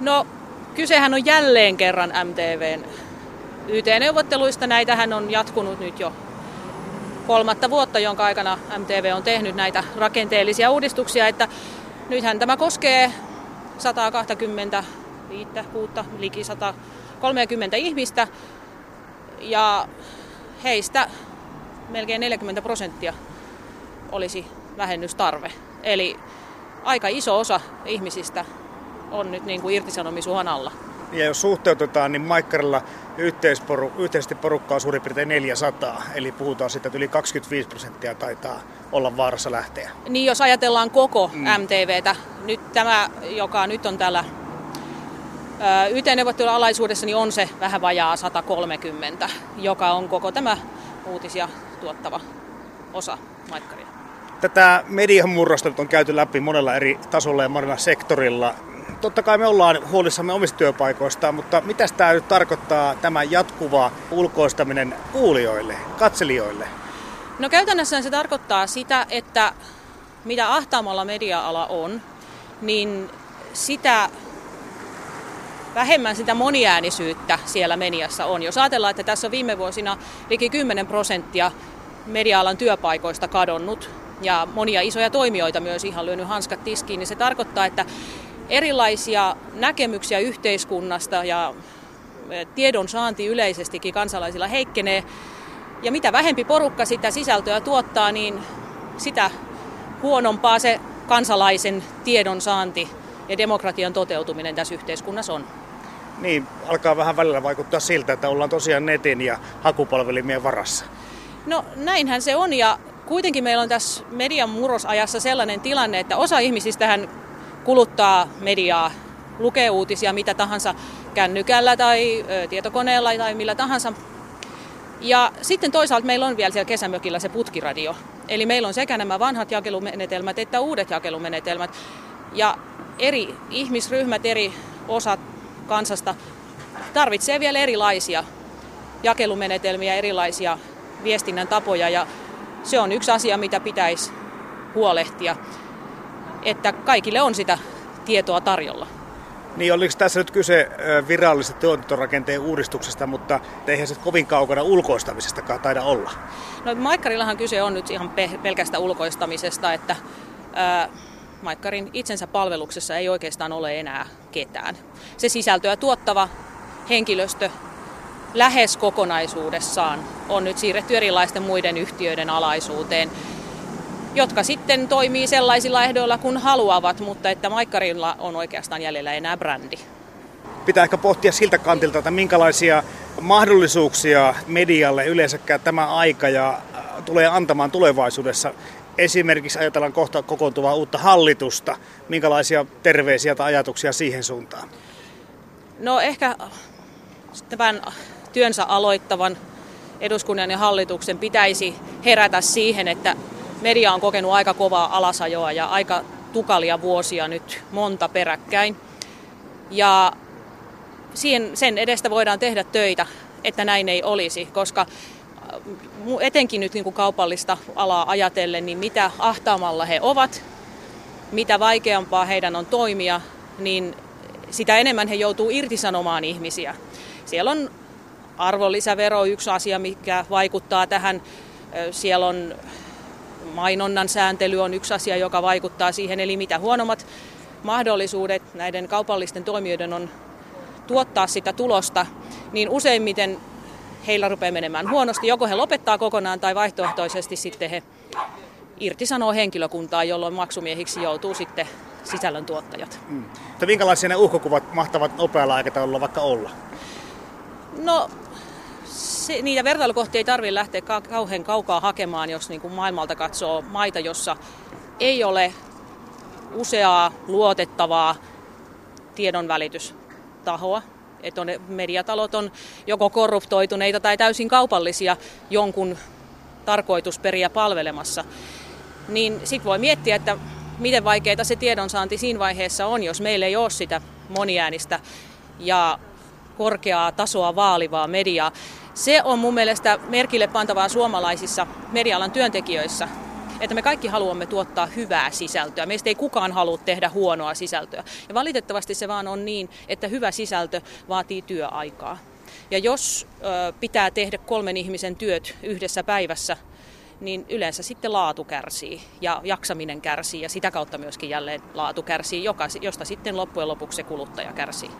No, kysehän on jälleen kerran MTVn YT-neuvotteluista. Näitähän on jatkunut nyt jo kolmatta vuotta, jonka aikana MTV on tehnyt näitä rakenteellisia uudistuksia, että nythän tämä koskee 120 kuutta, liki 130 ihmistä ja heistä melkein 40 prosenttia olisi vähennystarve. Eli aika iso osa ihmisistä on nyt niin kuin irtisanomisuhan alla. Ja jos suhteutetaan, niin Maikkarilla yhteisporu, yhteisesti porukkaa on suurin piirtein 400, eli puhutaan siitä, että yli 25 prosenttia taitaa olla vaarassa lähteä. Niin jos ajatellaan koko mm. MTVtä, nyt tämä, joka nyt on täällä YT-neuvottelun alaisuudessa, niin on se vähän vajaa 130, joka on koko tämä uutisia tuottava osa Maikkaria. Tätä median murrosta on käyty läpi monella eri tasolla ja monella sektorilla totta kai me ollaan huolissamme omista työpaikoista, mutta mitä tämä nyt tarkoittaa tämä jatkuva ulkoistaminen kuulijoille, katselijoille? No käytännössä se tarkoittaa sitä, että mitä ahtaamalla media-ala on, niin sitä vähemmän sitä moniäänisyyttä siellä mediassa on. Jos ajatellaan, että tässä on viime vuosina liki 10 prosenttia media-alan työpaikoista kadonnut ja monia isoja toimijoita myös ihan lyönyt hanskat tiskiin, niin se tarkoittaa, että erilaisia näkemyksiä yhteiskunnasta ja e, tiedon saanti yleisestikin kansalaisilla heikkenee. Ja mitä vähempi porukka sitä sisältöä tuottaa, niin sitä huonompaa se kansalaisen tiedon saanti ja demokratian toteutuminen tässä yhteiskunnassa on. Niin, alkaa vähän välillä vaikuttaa siltä, että ollaan tosiaan netin ja hakupalvelimien varassa. No näinhän se on ja kuitenkin meillä on tässä median murrosajassa sellainen tilanne, että osa ihmisistähän kuluttaa mediaa, lukee uutisia mitä tahansa kännykällä tai tietokoneella tai millä tahansa. Ja sitten toisaalta meillä on vielä siellä kesämökillä se putkiradio. Eli meillä on sekä nämä vanhat jakelumenetelmät että uudet jakelumenetelmät. Ja eri ihmisryhmät, eri osat kansasta tarvitsee vielä erilaisia jakelumenetelmiä, erilaisia viestinnän tapoja ja se on yksi asia, mitä pitäisi huolehtia että kaikille on sitä tietoa tarjolla. Niin, oliko tässä nyt kyse virallisesta tuotantorakenteen uudistuksesta, mutta eihän se kovin kaukana ulkoistamisestakaan taida olla? No Maikkarillahan kyse on nyt ihan pe- pelkästä ulkoistamisesta, että ää, Maikkarin itsensä palveluksessa ei oikeastaan ole enää ketään. Se sisältöä tuottava henkilöstö lähes kokonaisuudessaan on nyt siirretty erilaisten muiden yhtiöiden alaisuuteen jotka sitten toimii sellaisilla ehdoilla kun haluavat, mutta että Maikkarilla on oikeastaan jäljellä enää brändi. Pitää ehkä pohtia siltä kantilta, että minkälaisia mahdollisuuksia medialle yleensäkään tämä aika ja äh, tulee antamaan tulevaisuudessa. Esimerkiksi ajatellaan kohta kokoontuvaa uutta hallitusta. Minkälaisia terveisiä tai ajatuksia siihen suuntaan? No ehkä tämän työnsä aloittavan eduskunnan ja hallituksen pitäisi herätä siihen, että media on kokenut aika kovaa alasajoa ja aika tukalia vuosia nyt monta peräkkäin. Ja siihen, sen edestä voidaan tehdä töitä, että näin ei olisi, koska äh, etenkin nyt niin kuin kaupallista alaa ajatellen, niin mitä ahtaamalla he ovat, mitä vaikeampaa heidän on toimia, niin sitä enemmän he joutuu irtisanomaan ihmisiä. Siellä on arvonlisävero yksi asia, mikä vaikuttaa tähän. Siellä on mainonnan sääntely on yksi asia, joka vaikuttaa siihen, eli mitä huonommat mahdollisuudet näiden kaupallisten toimijoiden on tuottaa sitä tulosta, niin useimmiten heillä rupeaa menemään huonosti. Joko he lopettaa kokonaan tai vaihtoehtoisesti sitten he irtisanoo henkilökuntaa, jolloin maksumiehiksi joutuu sitten sisällöntuottajat. Mm. minkälaisia ne uhkokuvat mahtavat nopealla aikataululla vaikka olla? No se, niitä vertailukohtia ei tarvitse lähteä kauhean kaukaa hakemaan, jos niin kuin maailmalta katsoo maita, jossa ei ole useaa luotettavaa tiedonvälitystahoa. Että on, mediatalot on joko korruptoituneita tai täysin kaupallisia jonkun tarkoitusperiä palvelemassa. Niin sitten voi miettiä, että miten vaikeaa se tiedonsaanti siinä vaiheessa on, jos meillä ei ole sitä moniäänistä ja korkeaa tasoa vaalivaa mediaa. Se on mun mielestä merkille pantavaa suomalaisissa medialan työntekijöissä, että me kaikki haluamme tuottaa hyvää sisältöä. Meistä ei kukaan halua tehdä huonoa sisältöä. Ja valitettavasti se vaan on niin, että hyvä sisältö vaatii työaikaa. Ja jos ö, pitää tehdä kolmen ihmisen työt yhdessä päivässä, niin yleensä sitten laatu kärsii ja jaksaminen kärsii ja sitä kautta myöskin jälleen laatu kärsii, joka, josta sitten loppujen lopuksi se kuluttaja kärsii.